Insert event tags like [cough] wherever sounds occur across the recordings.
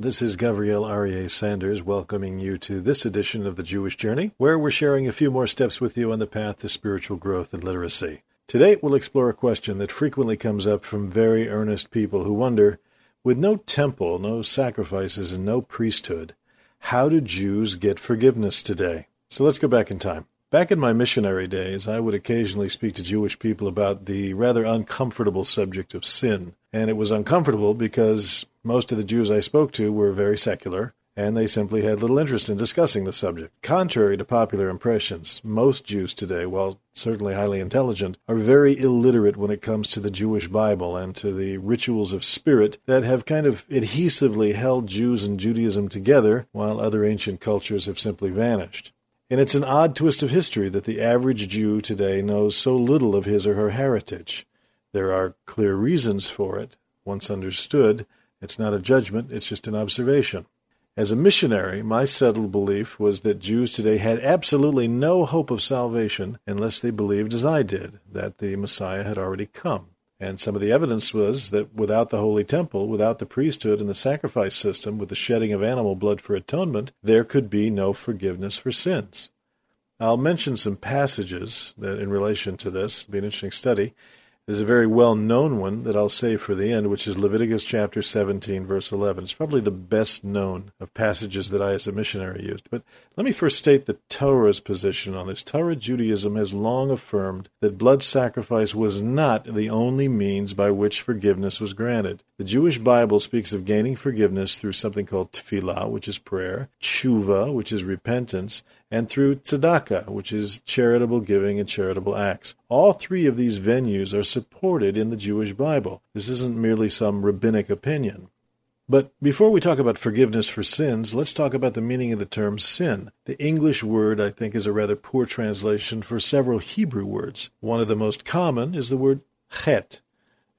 This is Gavriel Aryeh Sanders welcoming you to this edition of the Jewish Journey, where we're sharing a few more steps with you on the path to spiritual growth and literacy. Today, we'll explore a question that frequently comes up from very earnest people who wonder with no temple, no sacrifices, and no priesthood, how do Jews get forgiveness today? So let's go back in time. Back in my missionary days, I would occasionally speak to Jewish people about the rather uncomfortable subject of sin. And it was uncomfortable because most of the Jews I spoke to were very secular, and they simply had little interest in discussing the subject. Contrary to popular impressions, most Jews today, while certainly highly intelligent, are very illiterate when it comes to the Jewish Bible and to the rituals of spirit that have kind of adhesively held Jews and Judaism together while other ancient cultures have simply vanished. And it's an odd twist of history that the average Jew today knows so little of his or her heritage. There are clear reasons for it. Once understood, it's not a judgment, it's just an observation. As a missionary, my settled belief was that Jews today had absolutely no hope of salvation unless they believed as I did, that the Messiah had already come. And some of the evidence was that without the Holy Temple, without the priesthood and the sacrifice system, with the shedding of animal blood for atonement, there could be no forgiveness for sins. I'll mention some passages that, in relation to this, be an interesting study. There's a very well known one that I'll save for the end, which is Leviticus chapter 17, verse 11. It's probably the best known of passages that I, as a missionary, used. But let me first state the Torah's position on this. Torah Judaism has long affirmed that blood sacrifice was not the only means by which forgiveness was granted. The Jewish Bible speaks of gaining forgiveness through something called tefillah, which is prayer, tshuva, which is repentance, and through tzedakah, which is charitable giving and charitable acts. All three of these venues are supported in the Jewish Bible. This isn't merely some rabbinic opinion. But before we talk about forgiveness for sins, let's talk about the meaning of the term sin. The English word, I think, is a rather poor translation for several Hebrew words. One of the most common is the word chet,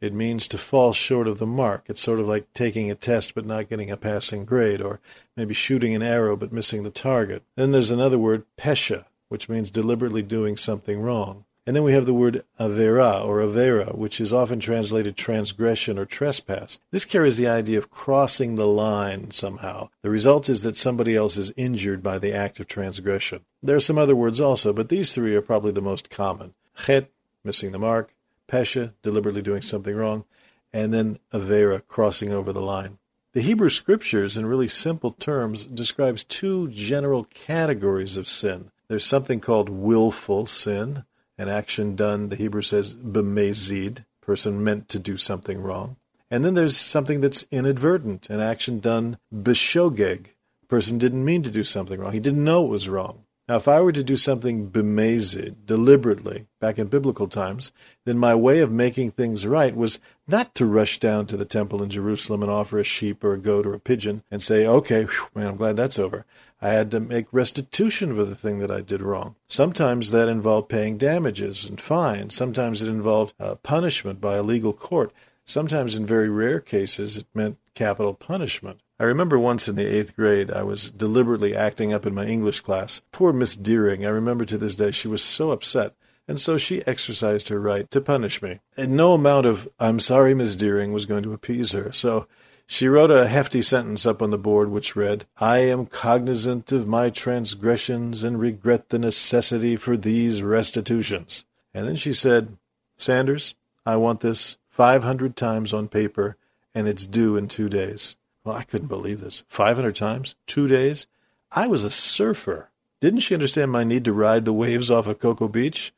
it means to fall short of the mark. It's sort of like taking a test but not getting a passing grade, or maybe shooting an arrow but missing the target. Then there's another word, pesha, which means deliberately doing something wrong. And then we have the word avera or avera, which is often translated transgression or trespass. This carries the idea of crossing the line somehow. The result is that somebody else is injured by the act of transgression. There are some other words also, but these three are probably the most common. Chet, missing the mark, Pesha, deliberately doing something wrong, and then Avera, crossing over the line. The Hebrew Scriptures, in really simple terms, describes two general categories of sin. There's something called willful sin, an action done, the Hebrew says, bemezid, person meant to do something wrong. And then there's something that's inadvertent, an action done beshogeg, person didn't mean to do something wrong. He didn't know it was wrong. Now, if I were to do something bemazed, deliberately, back in biblical times, then my way of making things right was not to rush down to the temple in Jerusalem and offer a sheep or a goat or a pigeon and say, okay, man, I'm glad that's over. I had to make restitution for the thing that I did wrong. Sometimes that involved paying damages and fines. Sometimes it involved uh, punishment by a legal court. Sometimes, in very rare cases, it meant capital punishment. I remember once in the eighth grade, I was deliberately acting up in my English class. Poor Miss Deering, I remember to this day, she was so upset, and so she exercised her right to punish me. And no amount of, I'm sorry, Miss Deering, was going to appease her. So she wrote a hefty sentence up on the board which read, I am cognizant of my transgressions and regret the necessity for these restitutions. And then she said, Sanders, I want this 500 times on paper, and it's due in two days. Well, I couldn't believe this. 500 times? Two days? I was a surfer. Didn't she understand my need to ride the waves off of Cocoa Beach?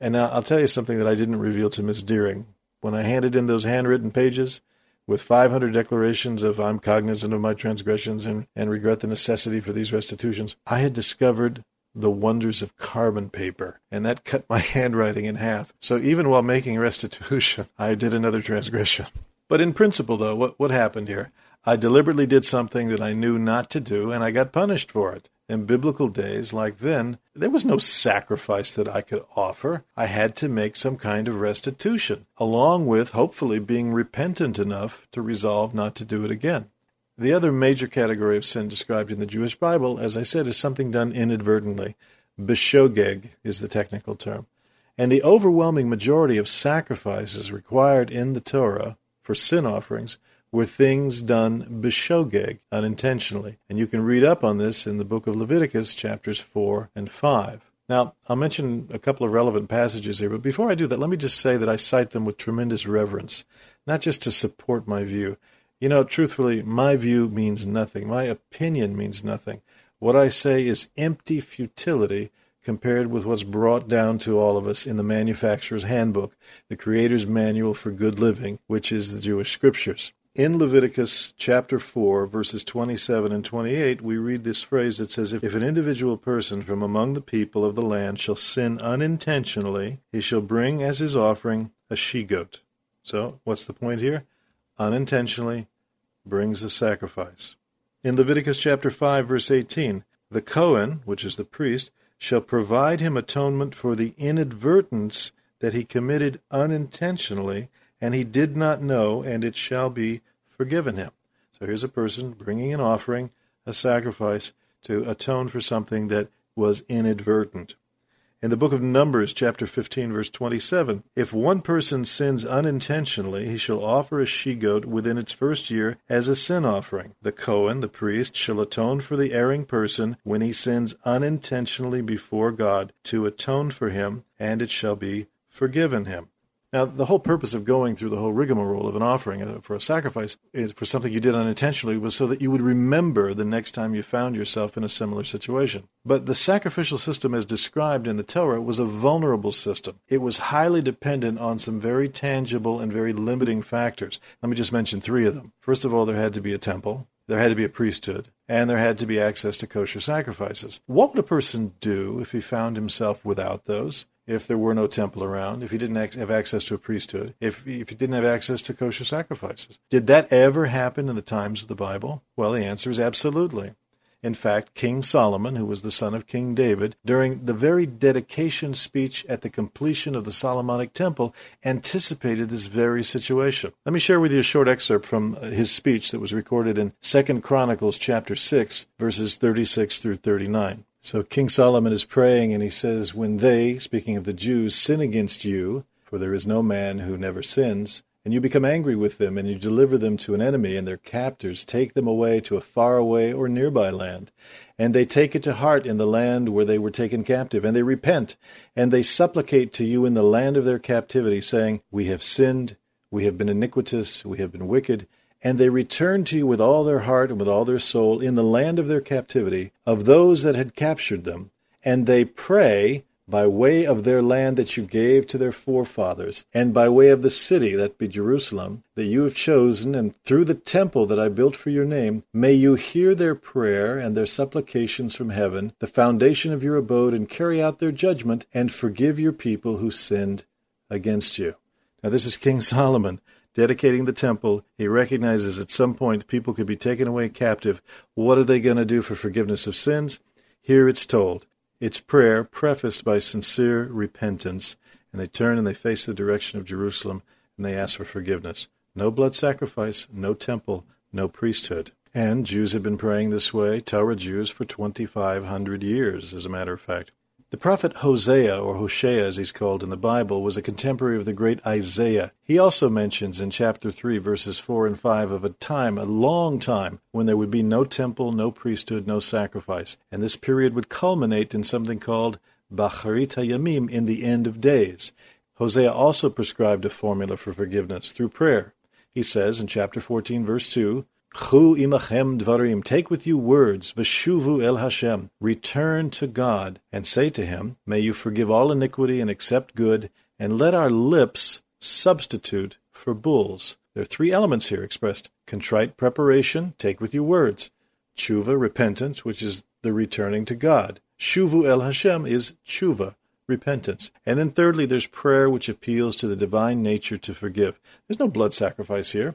And now I'll tell you something that I didn't reveal to Miss Deering. When I handed in those handwritten pages with 500 declarations of I'm cognizant of my transgressions and, and regret the necessity for these restitutions, I had discovered the wonders of carbon paper, and that cut my [laughs] handwriting in half. So even while making restitution, [laughs] I did another transgression. But in principle, though, what, what happened here? I deliberately did something that I knew not to do, and I got punished for it. In biblical days like then, there was no sacrifice that I could offer. I had to make some kind of restitution, along with hopefully being repentant enough to resolve not to do it again. The other major category of sin described in the Jewish Bible, as I said, is something done inadvertently. Beshogeg is the technical term. And the overwhelming majority of sacrifices required in the Torah for sin offerings were things done bishogeg, unintentionally. And you can read up on this in the book of Leviticus, chapters 4 and 5. Now, I'll mention a couple of relevant passages here, but before I do that, let me just say that I cite them with tremendous reverence, not just to support my view. You know, truthfully, my view means nothing. My opinion means nothing. What I say is empty futility compared with what's brought down to all of us in the manufacturer's handbook, the creator's manual for good living, which is the Jewish scriptures. In Leviticus chapter 4, verses 27 and 28, we read this phrase that says, If an individual person from among the people of the land shall sin unintentionally, he shall bring as his offering a she goat. So, what's the point here? Unintentionally brings a sacrifice. In Leviticus chapter 5, verse 18, the Cohen, which is the priest, shall provide him atonement for the inadvertence that he committed unintentionally and he did not know, and it shall be forgiven him. So here's a person bringing an offering, a sacrifice, to atone for something that was inadvertent. In the book of Numbers, chapter 15, verse 27, if one person sins unintentionally, he shall offer a she goat within its first year as a sin offering. The Cohen, the priest, shall atone for the erring person when he sins unintentionally before God to atone for him, and it shall be forgiven him. Now, the whole purpose of going through the whole rigmarole of an offering uh, for a sacrifice is for something you did unintentionally was so that you would remember the next time you found yourself in a similar situation. But the sacrificial system as described in the Torah was a vulnerable system. It was highly dependent on some very tangible and very limiting factors. Let me just mention three of them. First of all, there had to be a temple. There had to be a priesthood, and there had to be access to kosher sacrifices. What would a person do if he found himself without those? If there were no temple around, if he didn't have access to a priesthood, if, if he didn't have access to kosher sacrifices. Did that ever happen in the times of the Bible? Well, the answer is absolutely. In fact, King Solomon, who was the son of King David, during the very dedication speech at the completion of the Solomonic Temple, anticipated this very situation. Let me share with you a short excerpt from uh, his speech that was recorded in 2 Chronicles chapter 6, verses 36 through 39. So King Solomon is praying and he says, When they, speaking of the Jews, sin against you, for there is no man who never sins, and you become angry with them, and you deliver them to an enemy, and their captors take them away to a faraway or nearby land. And they take it to heart in the land where they were taken captive, and they repent, and they supplicate to you in the land of their captivity, saying, We have sinned, we have been iniquitous, we have been wicked, and they returned to you with all their heart and with all their soul in the land of their captivity, of those that had captured them. And they pray by way of their land that you gave to their forefathers, and by way of the city, that be Jerusalem, that you have chosen, and through the temple that I built for your name, may you hear their prayer and their supplications from heaven, the foundation of your abode, and carry out their judgment, and forgive your people who sinned against you. Now, this is King [laughs] Solomon dedicating the temple, he recognizes at some point people could be taken away captive. What are they going to do for forgiveness of sins? Here it's told. It's prayer prefaced by sincere repentance, and they turn and they face the direction of Jerusalem and they ask for forgiveness. No blood sacrifice, no temple, no priesthood. And Jews have been praying this way, Torah Jews, for 2,500 years, as a matter of fact. The prophet Hosea, or Hosea as he's called in the Bible, was a contemporary of the great Isaiah. He also mentions in chapter 3, verses 4 and 5, of a time, a long time, when there would be no temple, no priesthood, no sacrifice. And this period would culminate in something called Ba'acharit HaYamim, in the end of days. Hosea also prescribed a formula for forgiveness through prayer. He says in chapter 14, verse 2, Chu imachem dvarim. Take with you words. Veshuvu el Hashem. Return to God and say to Him, May you forgive all iniquity and accept good, and let our lips substitute for bulls. There are three elements here expressed contrite preparation, take with you words. Tshuva, repentance, which is the returning to God. Shuvu el Hashem is tshuva, repentance. And then thirdly, there's prayer, which appeals to the divine nature to forgive. There's no blood sacrifice here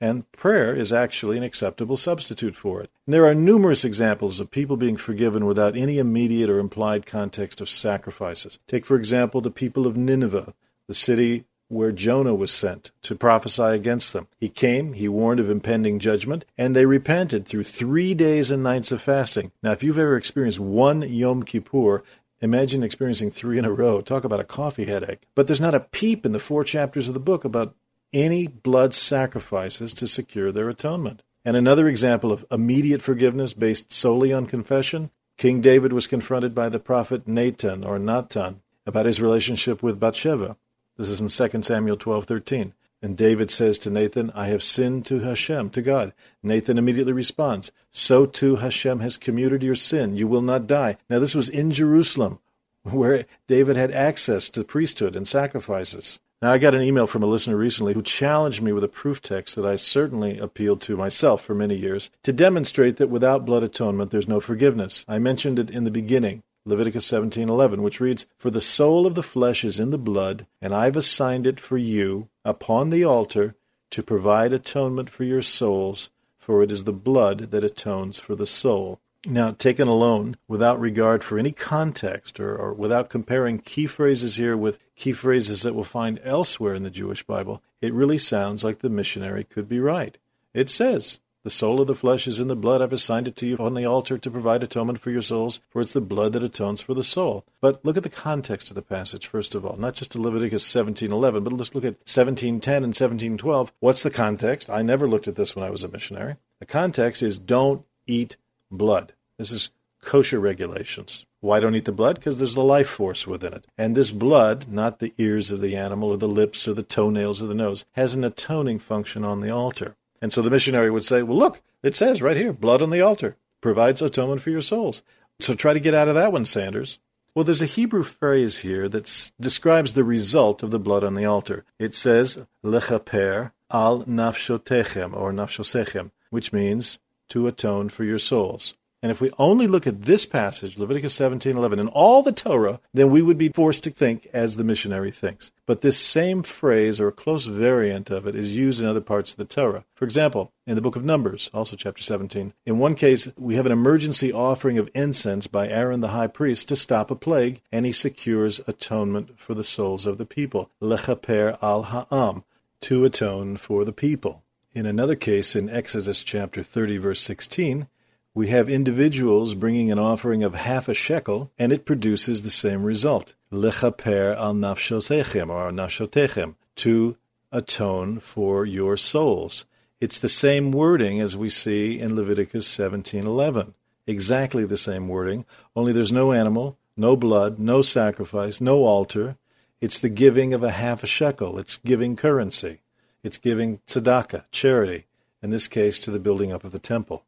and prayer is actually an acceptable substitute for it. And there are numerous examples of people being forgiven without any immediate or implied context of sacrifices. Take, for example, the people of Nineveh, the city where Jonah was sent to prophesy against them. He came, he warned of impending judgment, and they repented through three days and nights of fasting. Now, if you've ever experienced one Yom Kippur, imagine experiencing three in a row. Talk about a coffee headache. But there's not a peep in the four chapters of the book about any blood sacrifices to secure their atonement. And another example of immediate forgiveness based solely on confession King David was confronted by the prophet Nathan or Natan about his relationship with Bathsheba. This is in 2 Samuel 12:13. And David says to Nathan, I have sinned to Hashem, to God. Nathan immediately responds, So too Hashem has commuted your sin. You will not die. Now, this was in Jerusalem, where David had access to priesthood and sacrifices. Now, I got an email from a listener recently who challenged me with a proof text that I certainly appealed to myself for many years to demonstrate that without blood atonement, there's no forgiveness. I mentioned it in the beginning. Leviticus 17:11, which reads, "For the soul of the flesh is in the blood, and I've assigned it for you upon the altar to provide atonement for your souls, for it is the blood that atones for the soul." Now, taken alone, without regard for any context or, or, without comparing key phrases here with key phrases that we'll find elsewhere in the Jewish Bible, it really sounds like the missionary could be right. It says, the soul of the flesh is in the blood. I've assigned it to you on the altar to provide atonement for your souls, for it's the blood that atones for the soul. But look at the context of the passage, first of all. Not just to Leviticus 17.11, but let's look at 17.10 and 17.12. What's the context? I never looked at this when I was a missionary. The context is don't eat blood. This is kosher regulations. Why don't eat the blood? Because there's the life force within it. And this blood, not the ears of the animal or the lips or the toenails or the nose, has an atoning function on the altar. And so the missionary would say, Well, look, it says right here, blood on the altar provides atonement for your souls. So try to get out of that one, Sanders. Well, there's a Hebrew phrase here that describes the result of the blood on the altar. It says, lechaper al nafshotechem, or nafshosechem, which means to atone for your souls. And if we only look at this passage, Leviticus 17:11, and all the Torah, then we would be forced to think as the missionary thinks. But this same phrase or a close variant of it is used in other parts of the Torah. For example, in the book of Numbers, also chapter 17, in one case, we have an emergency offering of incense by Aaron the high priest to stop a plague, and he secures atonement for the souls of the people. Lechaper al ha'am, to atone for the people. In another case, in Exodus chapter 30, verse 16, we have individuals bringing an offering of half a shekel, and it produces the same result. Lechaper al nafshosechem, or nafshotechem, to atone for your souls. It's the same wording as we see in Leviticus 17:11. Exactly the same wording, only there's no animal, no blood, no sacrifice, no altar. It's the giving of a half a shekel. It's giving currency. It's giving tzedakah, charity, in this case to the building up of the temple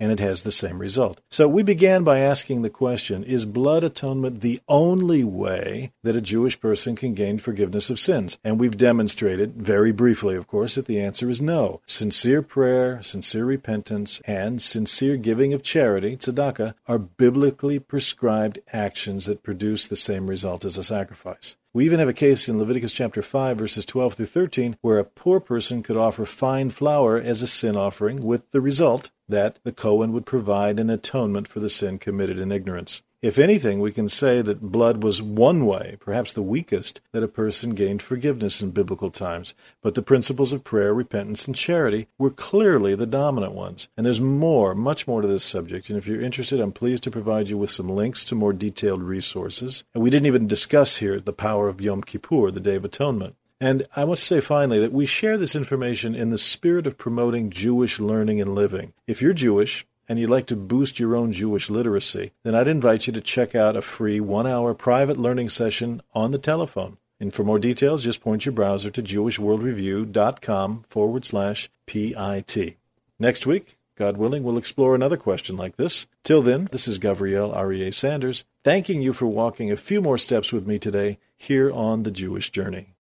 and it has the same result. So we began by asking the question Is blood atonement the only way that a Jewish person can gain forgiveness of sins? And we've demonstrated, very briefly, of course, that the answer is no. Sincere prayer, sincere repentance, and sincere giving of charity, tzedakah, are biblically prescribed actions that produce the same result as a sacrifice. We even have a case in Leviticus chapter 5, verses 12 through 13, where a poor person could offer fine flour as a sin offering, with the result that the Cohen would provide an atonement for the sin committed in ignorance. If anything, we can say that blood was one way, perhaps the weakest, that a person gained forgiveness in biblical times. But the principles of prayer, repentance, and charity were clearly the dominant ones. And there's more, much more to this subject. And if you're interested, I'm pleased to provide you with some links to more detailed resources. And we didn't even discuss here the power of Yom Kippur, the Day of Atonement. And I to say finally that we share this information in the spirit of promoting Jewish learning and living. If you're Jewish, and you'd like to boost your own Jewish literacy, then I'd invite you to check out a free one hour private learning session on the telephone. And for more details, just point your browser to jewishworldreview.com forward slash PIT. Next week, God willing, we'll explore another question like this. Till then, this is Gavriel Aryeh Sanders, thanking you for walking a few more steps with me today here on the Jewish Journey.